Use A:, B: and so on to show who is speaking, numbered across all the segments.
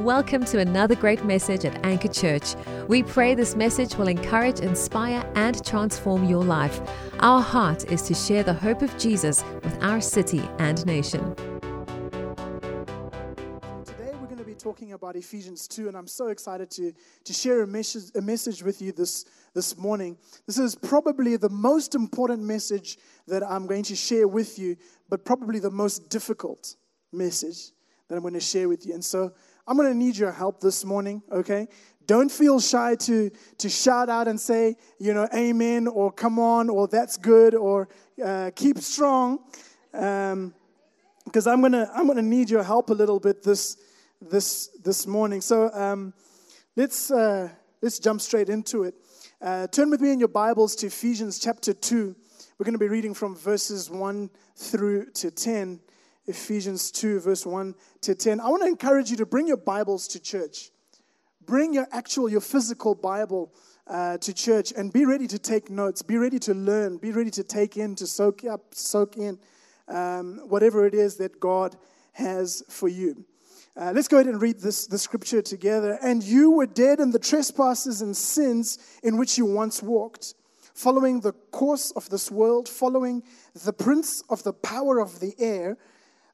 A: Welcome to another great message at Anchor Church. We pray this message will encourage, inspire, and transform your life. Our heart is to share the hope of Jesus with our city and nation.
B: Today we're going to be talking about Ephesians 2, and I'm so excited to, to share a message, a message with you this, this morning. This is probably the most important message that I'm going to share with you, but probably the most difficult message that I'm going to share with you. And so I'm going to need your help this morning, okay? Don't feel shy to, to shout out and say, you know, amen, or come on, or that's good, or uh, keep strong. Um, because I'm gonna I'm gonna need your help a little bit this this this morning. So um, let's uh, let's jump straight into it. Uh, turn with me in your Bibles to Ephesians chapter two. We're going to be reading from verses one through to ten. Ephesians 2, verse 1 to 10. I want to encourage you to bring your Bibles to church. Bring your actual, your physical Bible uh, to church and be ready to take notes. Be ready to learn. Be ready to take in, to soak up, soak in um, whatever it is that God has for you. Uh, let's go ahead and read this the scripture together. And you were dead in the trespasses and sins in which you once walked, following the course of this world, following the prince of the power of the air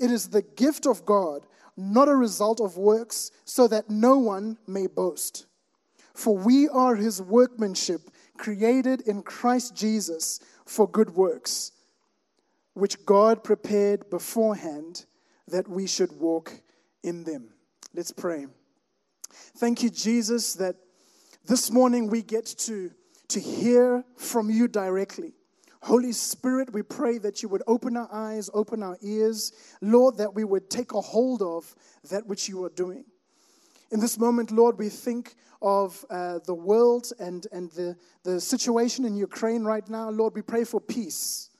B: It is the gift of God, not a result of works, so that no one may boast. For we are his workmanship, created in Christ Jesus for good works, which God prepared beforehand that we should walk in them. Let's pray. Thank you, Jesus, that this morning we get to, to hear from you directly. Holy Spirit, we pray that you would open our eyes, open our ears, Lord, that we would take a hold of that which you are doing. In this moment, Lord, we think of uh, the world and, and the, the situation in Ukraine right now. Lord, we pray for peace.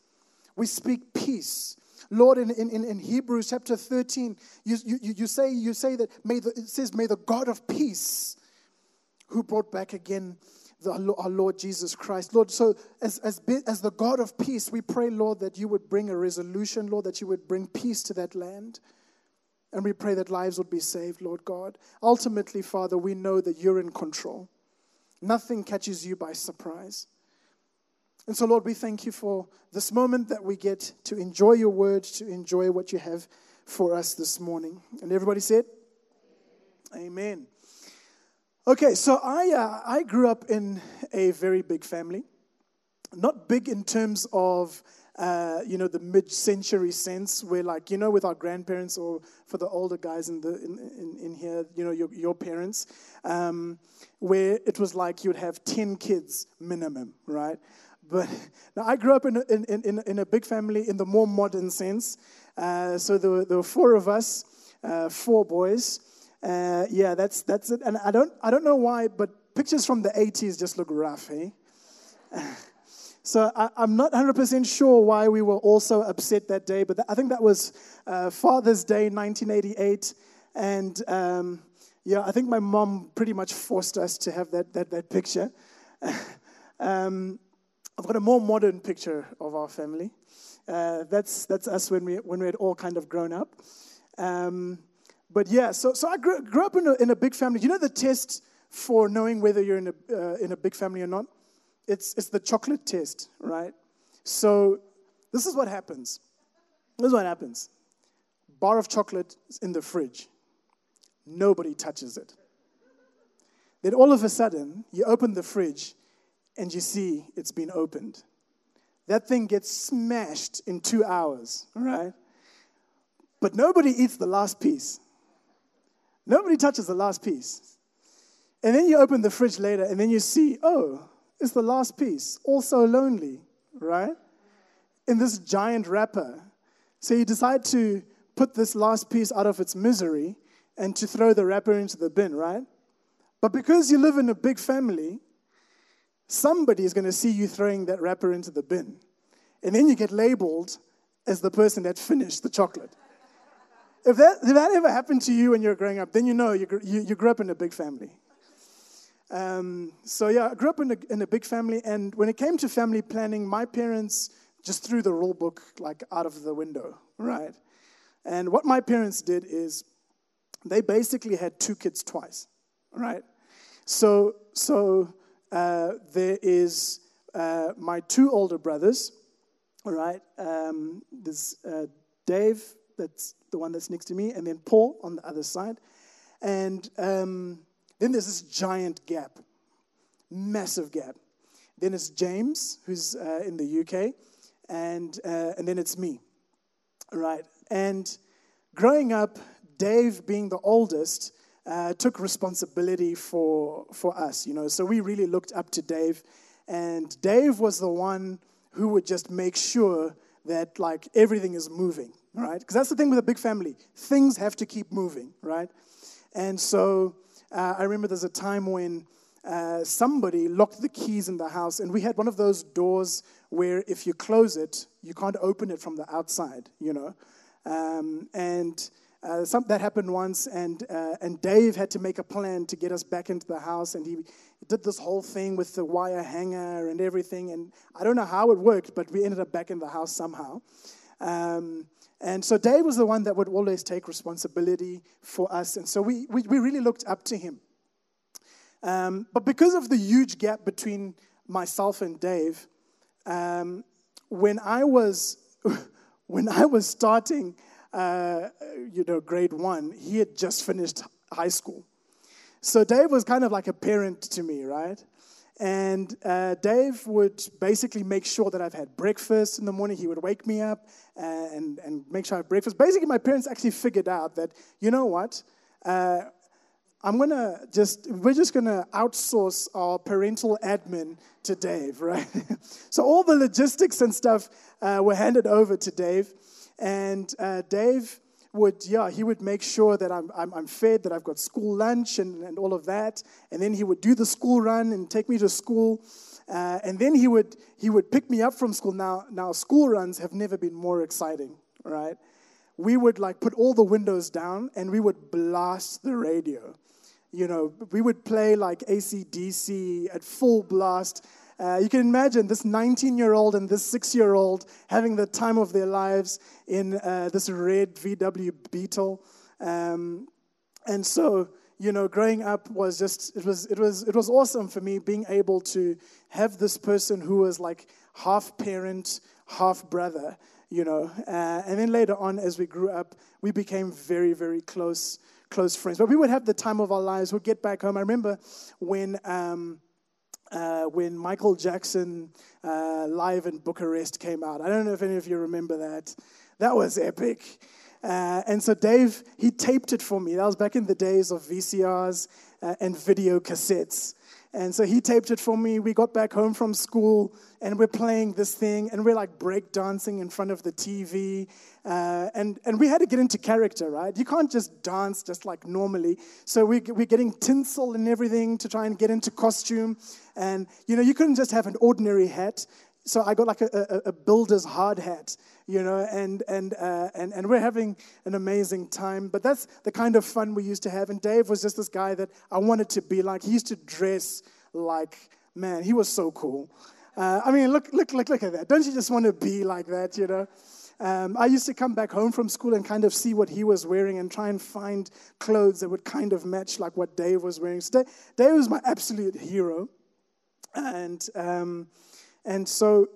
B: We speak peace. Lord, in, in, in Hebrews chapter 13, you, you, you, say, you say that may the, it says, May the God of peace, who brought back again the, our Lord Jesus Christ. Lord, so as, as, as the God of peace, we pray, Lord, that you would bring a resolution, Lord, that you would bring peace to that land. And we pray that lives would be saved, Lord God. Ultimately, Father, we know that you're in control. Nothing catches you by surprise. And so, Lord, we thank you for this moment that we get to enjoy your word, to enjoy what you have for us this morning. And everybody said, Amen. Okay, so I, uh, I grew up in a very big family. Not big in terms of, uh, you know, the mid-century sense, where like, you know, with our grandparents or for the older guys in, the, in, in, in here, you know, your, your parents, um, where it was like you'd have 10 kids minimum, right? But now I grew up in a, in, in, in a big family in the more modern sense. Uh, so there were, there were four of us, uh, four boys. Uh, yeah, that's that's it. And I don't I don't know why, but pictures from the 80s just look rough, eh? so I, am not 100% sure why we were all so upset that day, but th- I think that was uh, Father's Day 1988, and um, yeah, I think my mom pretty much forced us to have that that that picture. um, I've got a more modern picture of our family. Uh, that's that's us when we when we had all kind of grown up. Um, but yeah, so, so I grew, grew up in a, in a big family. You know the test for knowing whether you're in a, uh, in a big family or not? It's, it's the chocolate test, right? So this is what happens. This is what happens. Bar of chocolate is in the fridge. Nobody touches it. Then all of a sudden, you open the fridge and you see it's been opened. That thing gets smashed in two hours, right? But nobody eats the last piece. Nobody touches the last piece. And then you open the fridge later and then you see, oh, it's the last piece. Also lonely, right? In this giant wrapper. So you decide to put this last piece out of its misery and to throw the wrapper into the bin, right? But because you live in a big family, somebody is going to see you throwing that wrapper into the bin. And then you get labeled as the person that finished the chocolate. If that, if that ever happened to you when you were growing up, then you know you, you, you grew up in a big family. Um, so, yeah, I grew up in a, in a big family, and when it came to family planning, my parents just threw the rule book like out of the window, right? And what my parents did is they basically had two kids twice, right? So, so uh, there is uh, my two older brothers, all right? Um, there's uh, Dave, that's the one that's next to me, and then Paul on the other side. And um, then there's this giant gap, massive gap. Then it's James, who's uh, in the UK, and, uh, and then it's me, right? And growing up, Dave being the oldest, uh, took responsibility for, for us, you know. So we really looked up to Dave, and Dave was the one who would just make sure that like everything is moving, right? Because that's the thing with a big family. Things have to keep moving, right? And so uh, I remember there's a time when uh, somebody locked the keys in the house, and we had one of those doors where if you close it, you can't open it from the outside, you know. Um, and uh, some, that happened once, and, uh, and Dave had to make a plan to get us back into the house, and he did this whole thing with the wire hanger and everything. And I don't know how it worked, but we ended up back in the house somehow. Um, and so Dave was the one that would always take responsibility for us. And so we, we, we really looked up to him. Um, but because of the huge gap between myself and Dave, um, when I was when I was starting, uh, you know, grade one, he had just finished high school. So Dave was kind of like a parent to me, right? And uh, Dave would basically make sure that I've had breakfast in the morning. He would wake me up and, and make sure I have breakfast. Basically, my parents actually figured out that, you know what? Uh, I'm to just, we're just to outsource our parental admin to Dave, right? so all the logistics and stuff uh, were handed over to Dave. And uh, Dave would, yeah, he would make sure that I'm, I'm, I'm, fed, that I've got school lunch and, and all of that. And then he would do the school run and take me to school. Uh, and then he would, he would pick me up from school. Now, now, school runs have never been more exciting, right? We would like put all the windows down and we would blast the radio. You know, we would play like ACDC at full blast uh, you can imagine this 19 year old and this six year old having the time of their lives in uh, this red VW Beetle. Um, and so, you know, growing up was just, it was, it, was, it was awesome for me being able to have this person who was like half parent, half brother, you know. Uh, and then later on, as we grew up, we became very, very close, close friends. But we would have the time of our lives. We'd get back home. I remember when. Um, uh, when Michael Jackson uh, Live in Bucharest came out. I don't know if any of you remember that. That was epic. Uh, and so Dave, he taped it for me. That was back in the days of VCRs uh, and video cassettes. And so he taped it for me. We got back home from school and we're playing this thing and we're like break dancing in front of the TV. Uh, and, and we had to get into character, right? You can't just dance just like normally. So we, we're getting tinsel and everything to try and get into costume. And, you know, you couldn't just have an ordinary hat. So I got like a, a, a builder's hard hat, you know, and, and, uh, and, and we're having an amazing time. But that's the kind of fun we used to have. And Dave was just this guy that I wanted to be like. He used to dress like, man, he was so cool. Uh, I mean, look, look, look, look at that. Don't you just want to be like that, you know? Um, I used to come back home from school and kind of see what he was wearing and try and find clothes that would kind of match like what Dave was wearing. So Dave, Dave was my absolute hero. And, um, and so,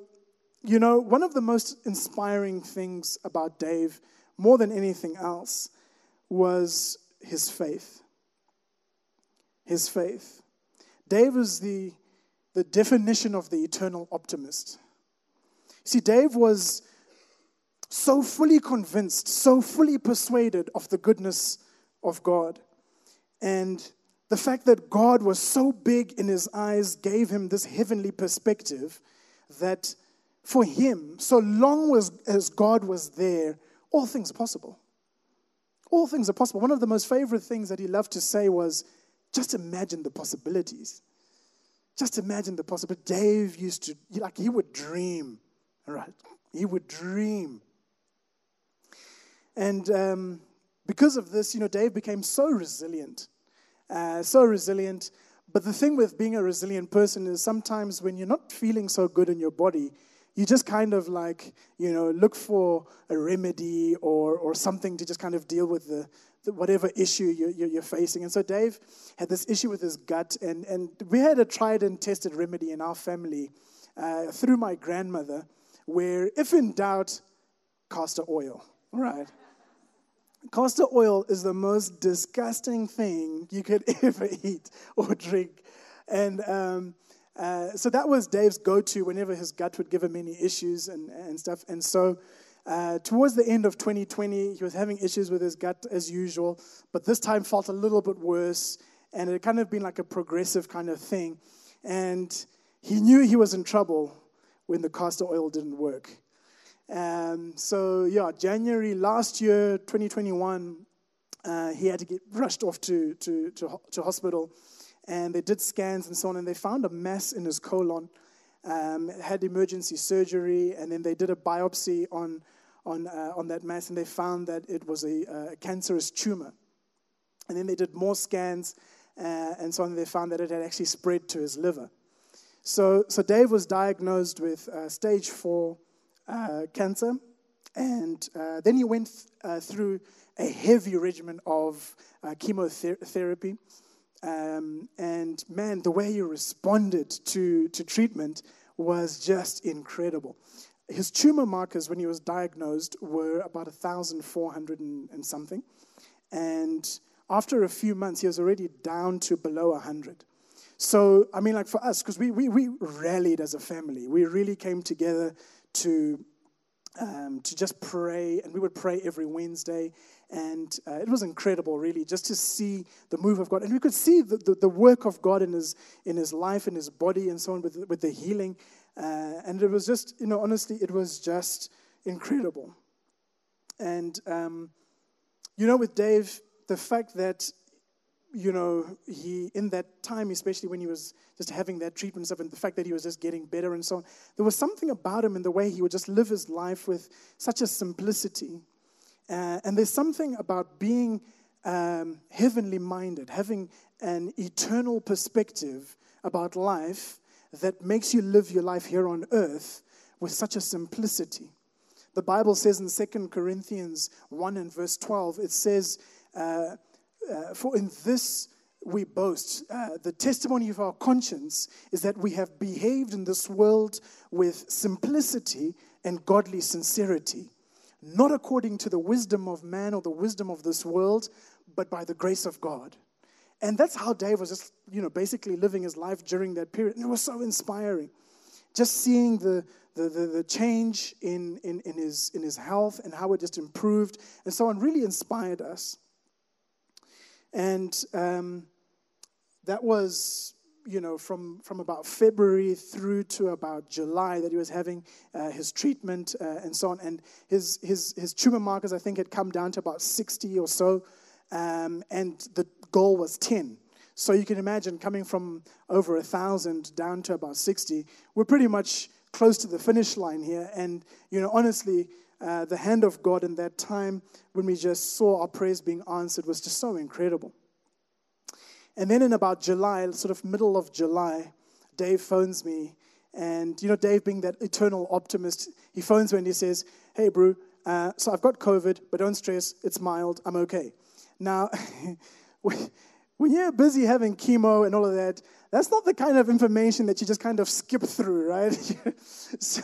B: you know, one of the most inspiring things about Dave, more than anything else, was his faith. His faith. Dave is the, the definition of the eternal optimist. See, Dave was so fully convinced, so fully persuaded of the goodness of God. And the fact that God was so big in his eyes gave him this heavenly perspective that for him, so long as, as God was there, all things are possible. All things are possible. One of the most favorite things that he loved to say was, just imagine the possibilities. Just imagine the possibility. Dave used to, like, he would dream, right? He would dream. And um, because of this, you know, Dave became so resilient uh, so resilient. But the thing with being a resilient person is sometimes when you're not feeling so good in your body, you just kind of like, you know, look for a remedy or, or something to just kind of deal with the, the whatever issue you're, you're, facing. And so Dave had this issue with his gut, and, and we had a tried and tested remedy in our family uh, through my grandmother, where if in doubt, castor oil. All right. Castor oil is the most disgusting thing you could ever eat or drink. And um, uh, so that was Dave's go to whenever his gut would give him any issues and, and stuff. And so uh, towards the end of 2020, he was having issues with his gut as usual, but this time felt a little bit worse. And it kind of been like a progressive kind of thing. And he knew he was in trouble when the castor oil didn't work. Um, so, yeah, January last year, 2021, uh, he had to get rushed off to, to, to, to, hospital. And they did scans and so on, and they found a mass in his colon. Um, had emergency surgery, and then they did a biopsy on, on, uh, on that mass, and they found that it was a, a cancerous tumor. And then they did more scans, uh, and so on, and they found that it had actually spread to his liver. So, so Dave was diagnosed with uh, stage four uh, cancer. And uh, then he went uh, through a heavy regimen of uh, chemotherapy. Um, and man, the way he responded to, to treatment was just incredible. His tumor markers when he was diagnosed were about 1,400 and, something. And after a few months, he was already down to below 100. So, I mean, like for us, because we, we, we rallied as a family, we really came together to um, to just pray, and we would pray every Wednesday. And uh, it was incredible, really, just to see the move of God. And we could see the, the, the, work of God in his, in his life, in his body, and so on, with, with the healing. Uh, and it was just, you know, honestly, it was just incredible. And, um, you know, with Dave, the fact that you know, he, in that time, especially when he was just having that treatment and stuff, and the fact that he was just getting better and so on, there was something about him in the way he would just live his life with such a simplicity. Uh, and there's something about being um, heavenly minded, having an eternal perspective about life that makes you live your life here on earth with such a simplicity. The Bible says in 2 Corinthians 1 and verse 12, it says, uh, uh, for in this we boast. Uh, the testimony of our conscience is that we have behaved in this world with simplicity and godly sincerity, not according to the wisdom of man or the wisdom of this world, but by the grace of God. And that's how Dave was just, you know, basically living his life during that period. And it was so inspiring. Just seeing the, the, the, the change in, in, in, his, in his health and how it just improved and so on really inspired us. And um, that was, you know, from, from about February through to about July that he was having uh, his treatment uh, and so on. And his, his, his tumor markers, I think, had come down to about 60 or so. Um, and the goal was 10. So you can imagine coming from over a thousand down to about 60, we're pretty much close to the finish line here. And, you know, honestly, uh, the hand of God in that time when we just saw our prayers being answered was just so incredible. And then in about July, sort of middle of July, Dave phones me. And, you know, Dave being that eternal optimist, he phones me and he says, Hey, bro, uh, so I've got COVID, but don't stress, it's mild, I'm okay. Now, when you're busy having chemo and all of that, that's not the kind of information that you just kind of skip through, right? so,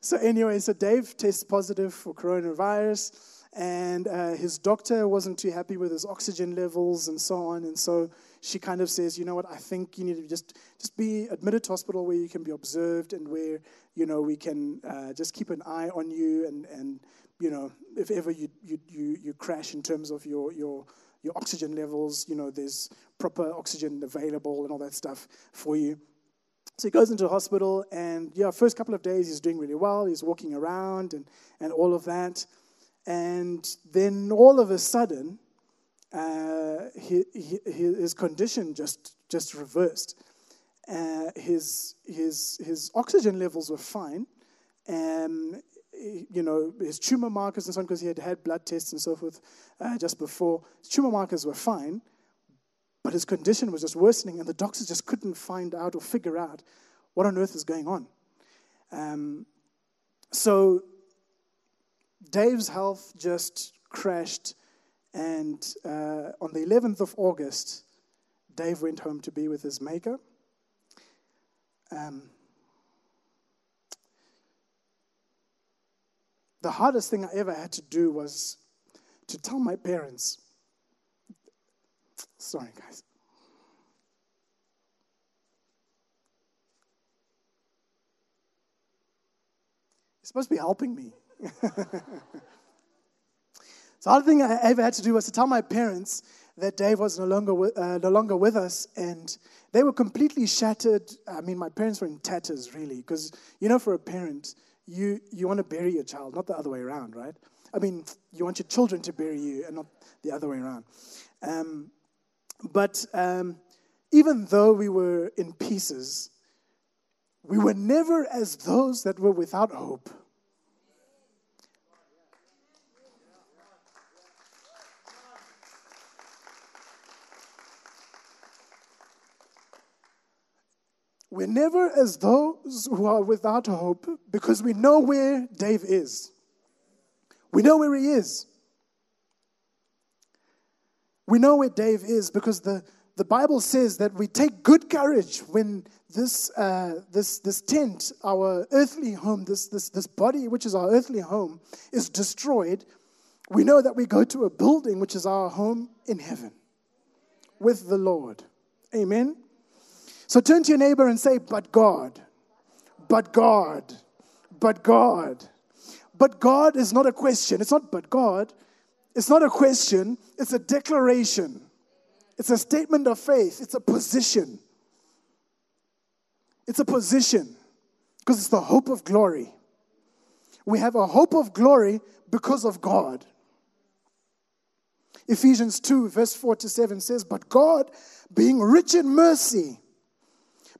B: so anyway, so Dave tests positive for coronavirus, and uh, his doctor wasn't too happy with his oxygen levels and so on. And so she kind of says, you know what, I think you need to just, just be admitted to hospital where you can be observed and where, you know, we can uh, just keep an eye on you and, and you know, if ever you, you, you, you crash in terms of your, your, your oxygen levels, you know, there's proper oxygen available and all that stuff for you. So he goes into hospital, and yeah, first couple of days he's doing really well. He's walking around and, and all of that. And then all of a sudden, uh, his condition just, just reversed. Uh, his, his, his oxygen levels were fine. Um, you know, his tumor markers and so on, because he had had blood tests and so forth uh, just before. His tumor markers were fine, but his condition was just worsening, and the doctors just couldn't find out or figure out what on earth is going on. Um, so Dave's health just crashed, and uh, on the 11th of August, Dave went home to be with his maker. Um, the hardest thing I ever had to do was to tell my parents. Sorry, guys. You're supposed to be helping me. the hardest thing I ever had to do was to tell my parents that Dave was no longer with, uh, no longer with us, and they were completely shattered. I mean, my parents were in tatters, really, because you know, for a parent, you, you want to bury your child, not the other way around, right? I mean, you want your children to bury you and not the other way around. Um, but um, even though we were in pieces, we were never as those that were without hope. We're never as those who are without hope because we know where Dave is. We know where he is. We know where Dave is because the, the Bible says that we take good courage when this, uh, this, this tent, our earthly home, this, this, this body, which is our earthly home, is destroyed. We know that we go to a building, which is our home in heaven with the Lord. Amen. So turn to your neighbor and say, But God, but God, but God. But God is not a question. It's not but God. It's not a question. It's a declaration. It's a statement of faith. It's a position. It's a position because it's the hope of glory. We have a hope of glory because of God. Ephesians 2, verse 4 to 7 says, But God, being rich in mercy,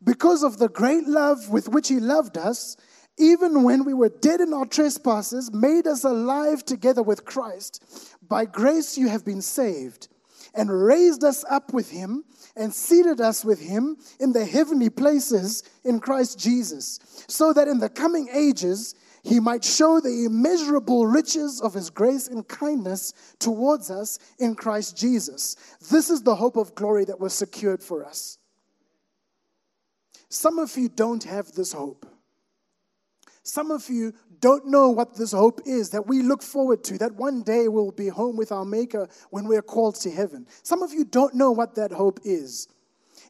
B: because of the great love with which He loved us, even when we were dead in our trespasses, made us alive together with Christ. By grace you have been saved, and raised us up with Him, and seated us with Him in the heavenly places in Christ Jesus, so that in the coming ages He might show the immeasurable riches of His grace and kindness towards us in Christ Jesus. This is the hope of glory that was secured for us. Some of you don't have this hope. Some of you don't know what this hope is that we look forward to, that one day we'll be home with our Maker when we're called to heaven. Some of you don't know what that hope is.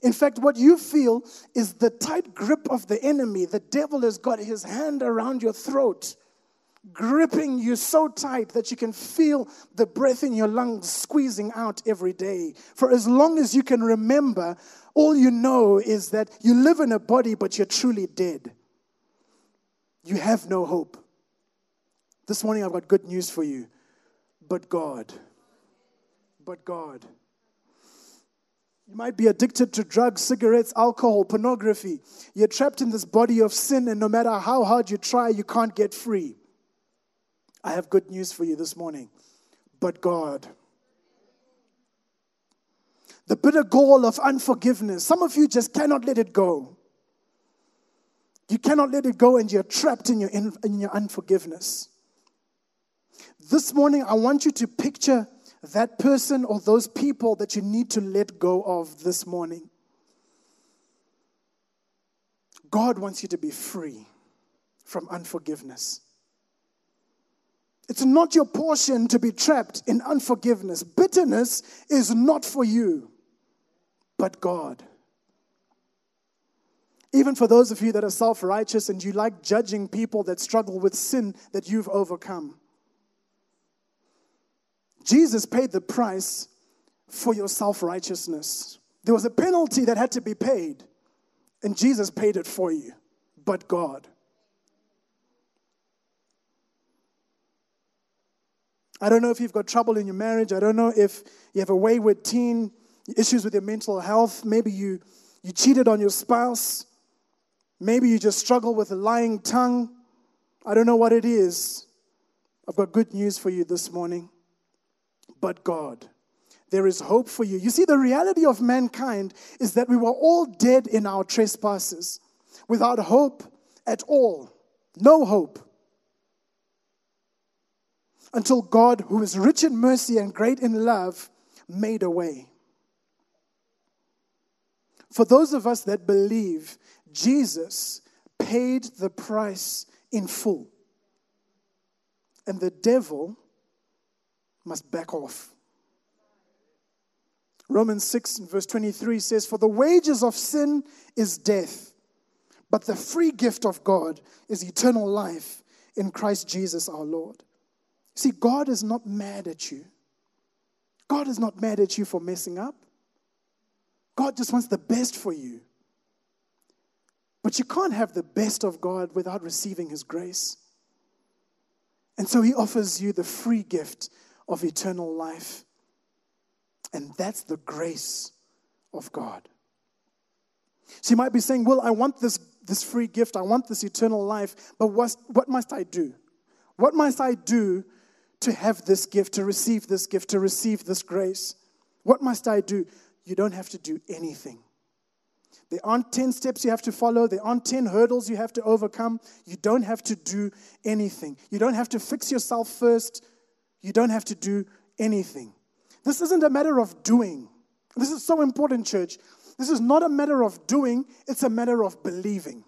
B: In fact, what you feel is the tight grip of the enemy. The devil has got his hand around your throat, gripping you so tight that you can feel the breath in your lungs squeezing out every day. For as long as you can remember, all you know is that you live in a body, but you're truly dead. You have no hope. This morning, I've got good news for you. But God. But God. You might be addicted to drugs, cigarettes, alcohol, pornography. You're trapped in this body of sin, and no matter how hard you try, you can't get free. I have good news for you this morning. But God the bitter gall of unforgiveness. Some of you just cannot let it go. You cannot let it go, and you're trapped in your, in, in your unforgiveness. This morning, I want you to picture that person or those people that you need to let go of this morning. God wants you to be free from unforgiveness. It's not your portion to be trapped in unforgiveness. Bitterness is not for you. But God. Even for those of you that are self righteous and you like judging people that struggle with sin that you've overcome, Jesus paid the price for your self righteousness. There was a penalty that had to be paid, and Jesus paid it for you, but God. I don't know if you've got trouble in your marriage. I don't know if you have a wayward teen, issues with your mental health. Maybe you, you cheated on your spouse. Maybe you just struggle with a lying tongue. I don't know what it is. I've got good news for you this morning. But God, there is hope for you. You see, the reality of mankind is that we were all dead in our trespasses, without hope at all. No hope. Until God, who is rich in mercy and great in love, made a way. For those of us that believe, Jesus paid the price in full. And the devil must back off. Romans 6, verse 23 says, For the wages of sin is death, but the free gift of God is eternal life in Christ Jesus our Lord. See, God is not mad at you. God is not mad at you for messing up. God just wants the best for you. But you can't have the best of God without receiving His grace. And so He offers you the free gift of eternal life. And that's the grace of God. So you might be saying, Well, I want this, this free gift, I want this eternal life, but what, what must I do? What must I do to have this gift, to receive this gift, to receive this grace? What must I do? You don't have to do anything. There aren't 10 steps you have to follow. There aren't 10 hurdles you have to overcome. You don't have to do anything. You don't have to fix yourself first. You don't have to do anything. This isn't a matter of doing. This is so important, church. This is not a matter of doing, it's a matter of believing.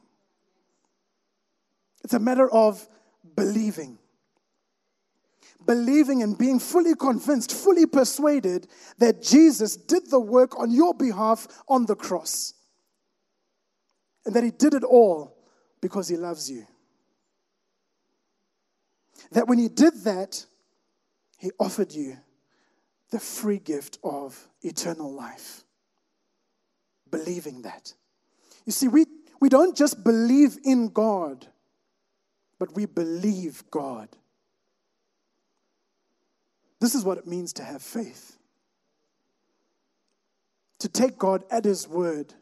B: It's a matter of believing. Believing and being fully convinced, fully persuaded that Jesus did the work on your behalf on the cross. And that he did it all because he loves you. That when he did that, he offered you the free gift of eternal life. Believing that. You see, we, we don't just believe in God, but we believe God. This is what it means to have faith. To take God at His word,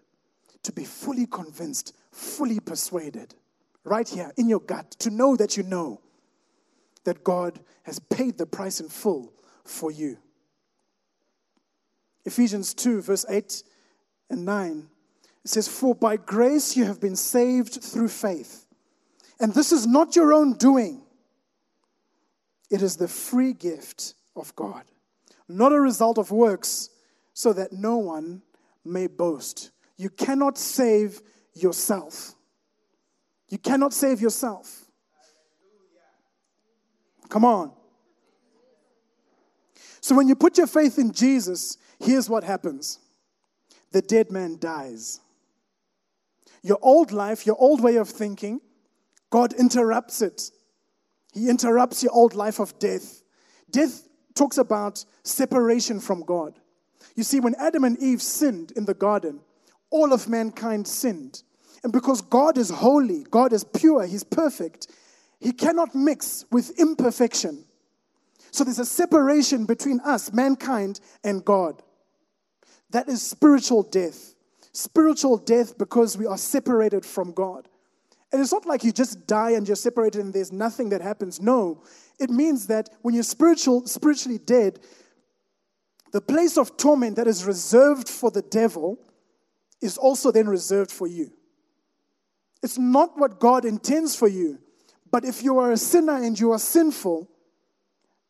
B: to be fully convinced, fully persuaded, right here in your gut, to know that you know that God has paid the price in full for you. Ephesians 2, verse 8 and 9. It says, For by grace you have been saved through faith. And this is not your own doing, it is the free gift of God, not a result of works, so that no one may boast. You cannot save yourself. You cannot save yourself. Come on. So when you put your faith in Jesus, here's what happens the dead man dies. Your old life, your old way of thinking, God interrupts it. He interrupts your old life of death. Death talks about separation from God. You see, when Adam and Eve sinned in the garden, all of mankind sinned. And because God is holy, God is pure, He's perfect, He cannot mix with imperfection. So there's a separation between us, mankind, and God. That is spiritual death. Spiritual death because we are separated from God. And it's not like you just die and you're separated and there's nothing that happens. No, it means that when you're spiritual, spiritually dead, the place of torment that is reserved for the devil is also then reserved for you. It's not what God intends for you. But if you are a sinner and you are sinful,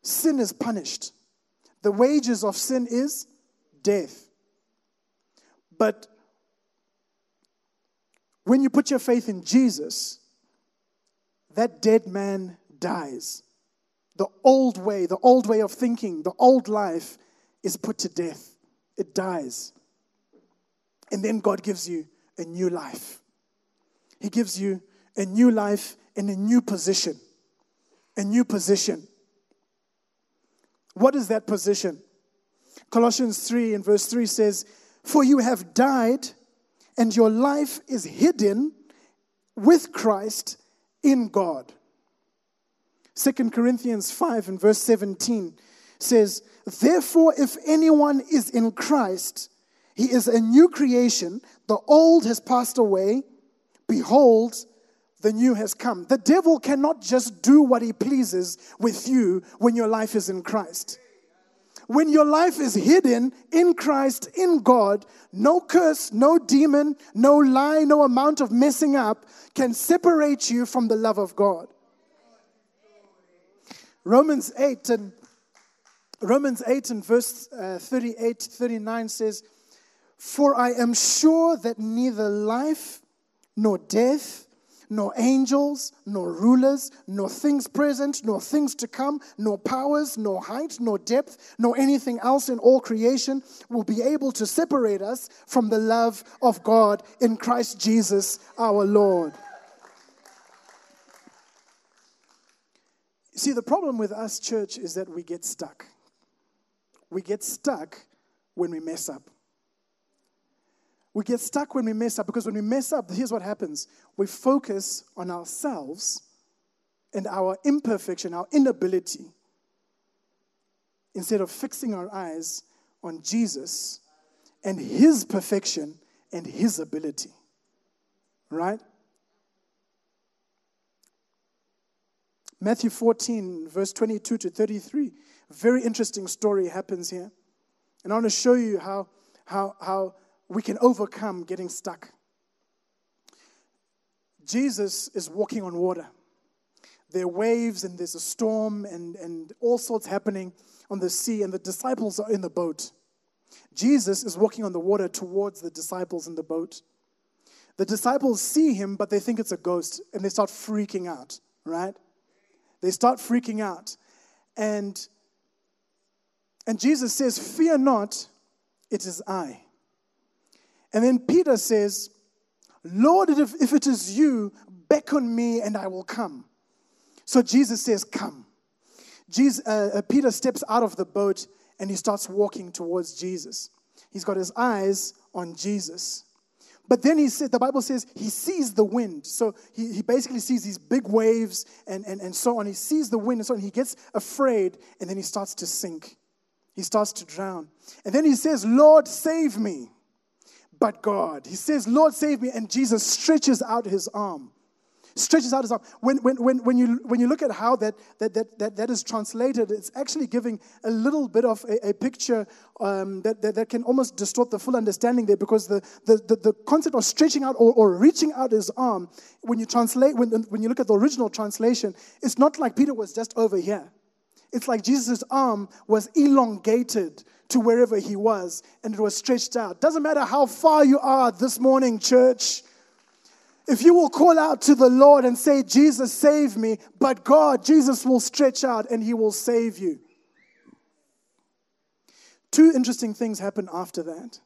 B: sin is punished. The wages of sin is death. But when you put your faith in Jesus, that dead man dies. The old way, the old way of thinking, the old life is put to death. It dies. and then God gives you a new life. He gives you a new life in a new position. A new position. What is that position? Colossians 3 and verse 3 says, For you have died, and your life is hidden with Christ in God. 2 Corinthians 5 and verse 17 says, Therefore, if anyone is in Christ, he is a new creation. The old has passed away. Behold, the new has come. The devil cannot just do what he pleases with you when your life is in Christ. When your life is hidden in Christ, in God, no curse, no demon, no lie, no amount of messing up can separate you from the love of God. Romans 8 and Romans 8 and verse uh, 38 39 says, For I am sure that neither life nor death nor angels, nor rulers, nor things present, nor things to come, nor powers, nor height, nor depth, nor anything else in all creation will be able to separate us from the love of God in Christ Jesus our Lord. See, the problem with us, church, is that we get stuck. We get stuck when we mess up. We get stuck when we mess up because when we mess up, here's what happens we focus on ourselves and our imperfection, our inability, instead of fixing our eyes on Jesus and his perfection and his ability. Right? Matthew 14, verse 22 to 33. Very interesting story happens here. And I want to show you how, how, how we can overcome getting stuck. Jesus is walking on water. There are waves and there's a storm and, and all sorts happening on the sea, and the disciples are in the boat. Jesus is walking on the water towards the disciples in the boat. The disciples see him, but they think it's a ghost, and they start freaking out, right? They start freaking out. And, and Jesus says, Fear not, it is I. And then Peter says, Lord, if, if it is you, beckon me and I will come. So Jesus says, Come. Jesus, uh, uh, Peter steps out of the boat and he starts walking towards Jesus. He's got his eyes on Jesus. But then he said, the Bible says he sees the wind. So he, he basically sees these big waves and, and, and so on. He sees the wind and so on. He gets afraid and then he starts to sink. He starts to drown. And then he says, Lord, save me but God. He says, Lord, save me. And Jesus stretches out his arm. Stretches out his arm. When, when, when, when, you, when you look at how that, that, that, that, that is translated, it's actually giving a little bit of a, a picture um, that, that, that, can almost distort the full understanding there because the, the, the, the concept of stretching out or, or reaching out his arm, when you translate, when, when you look at the original translation, it's not like Peter was just over here. It's like Jesus' arm was elongated to wherever he was and it was stretched out. Doesn't matter how far you are this morning, church. If you will call out to the Lord and say, Jesus, save me, but God, Jesus will stretch out and he will save you. Two interesting things happen after that.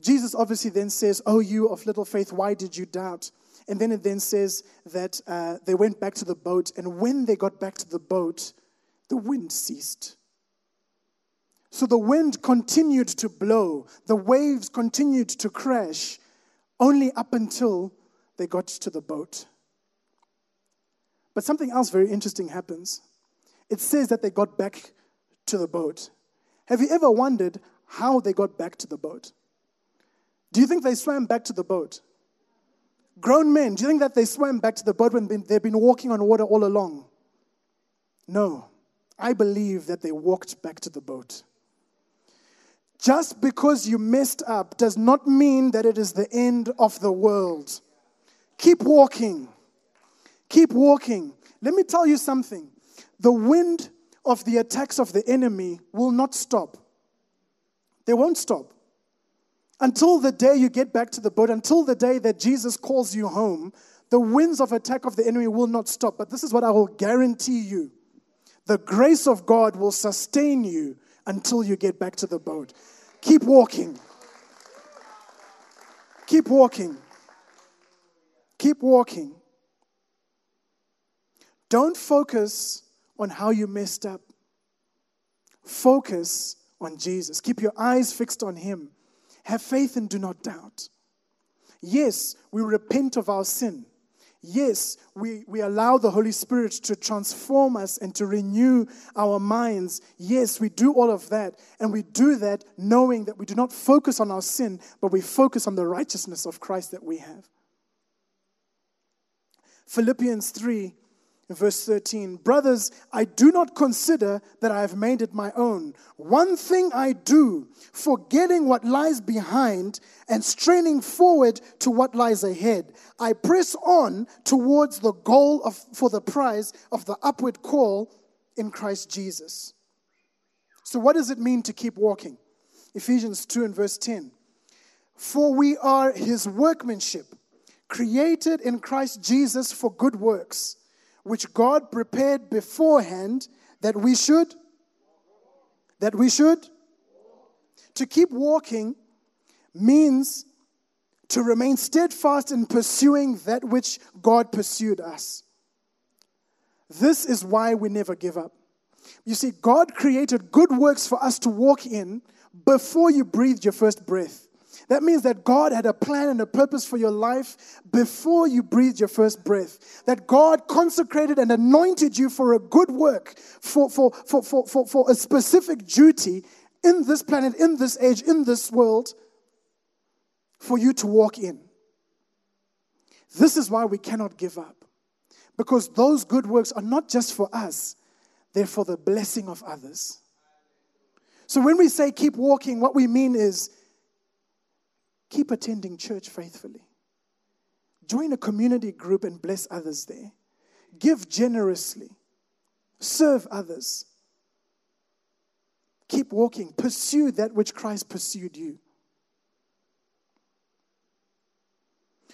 B: Jesus obviously then says, Oh, you of little faith, why did you doubt? And then it then says that uh, they went back to the boat, and when they got back to the boat, the wind ceased. So the wind continued to blow, the waves continued to crash, only up until they got to the boat. But something else very interesting happens. It says that they got back to the boat. Have you ever wondered how they got back to the boat? Do you think they swam back to the boat? Grown men, do you think that they swam back to the boat when they've been walking on water all along? No. I believe that they walked back to the boat. Just because you messed up does not mean that it is the end of the world. Keep walking. Keep walking. Let me tell you something. The wind of the attacks of the enemy will not stop. They won't stop. Until the day you get back to the boat, until the day that Jesus calls you home, the winds of attack of the enemy will not stop. But this is what I will guarantee you the grace of God will sustain you until you get back to the boat. Keep walking. Keep walking. Keep walking. Don't focus on how you messed up. Focus on Jesus. Keep your eyes fixed on Him. Have faith and do not doubt. Yes, we repent of our sin. Yes, we, we allow the Holy Spirit to transform us and to renew our minds. Yes, we do all of that. And we do that knowing that we do not focus on our sin, but we focus on the righteousness of Christ that we have. Philippians 3 verse 13 Brothers, I do not consider that I have made it my own. One thing I do, forgetting what lies behind and straining forward to what lies ahead, I press on towards the goal of, for the prize of the upward call in Christ Jesus. So, what does it mean to keep walking? Ephesians 2 and verse 10. For we are his workmanship, created in Christ Jesus for good works which God prepared beforehand that we should that we should to keep walking means to remain steadfast in pursuing that which God pursued us. This is why we never give up. You see, God created good works for us to walk in before you breathed your first breath. That means that God had a plan and a purpose for your life before you breathed your first breath. That God consecrated and anointed you for a good work, for, for, for, for, for, for a specific duty in this planet, in this age, in this world, for you to walk in. This is why we cannot give up. Because those good works are not just for us, they're for the blessing of others. So when we say keep walking, what we mean is Keep attending church faithfully. Join a community group and bless others there. Give generously. Serve others. Keep walking. Pursue that which Christ pursued you.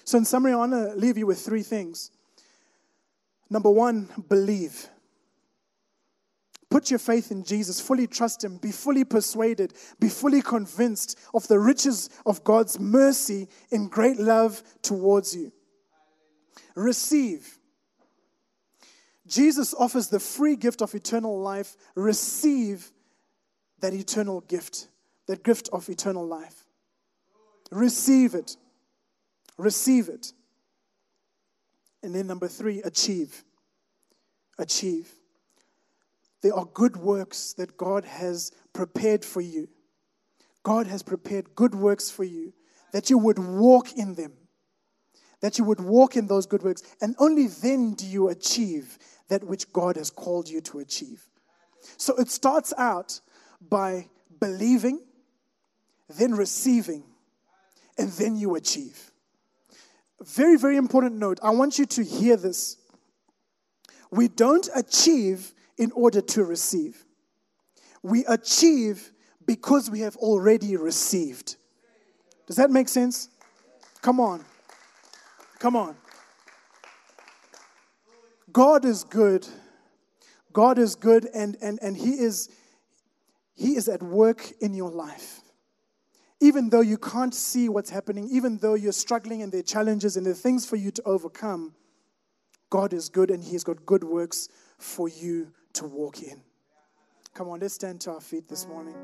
B: So, in summary, I want to leave you with three things. Number one, believe. Put your faith in Jesus, fully trust Him, be fully persuaded, be fully convinced of the riches of God's mercy in great love towards you. Receive. Jesus offers the free gift of eternal life. Receive that eternal gift, that gift of eternal life. Receive it. Receive it. And then, number three, achieve. Achieve. There are good works that God has prepared for you. God has prepared good works for you that you would walk in them. That you would walk in those good works. And only then do you achieve that which God has called you to achieve. So it starts out by believing, then receiving, and then you achieve. Very, very important note. I want you to hear this. We don't achieve in order to receive. We achieve because we have already received. Does that make sense? Come on. Come on. God is good. God is good and, and, and He is He is at work in your life. Even though you can't see what's happening, even though you're struggling and there are challenges and there are things for you to overcome, God is good and He's got good works for you to walk in. Come on, let's stand to our feet this morning.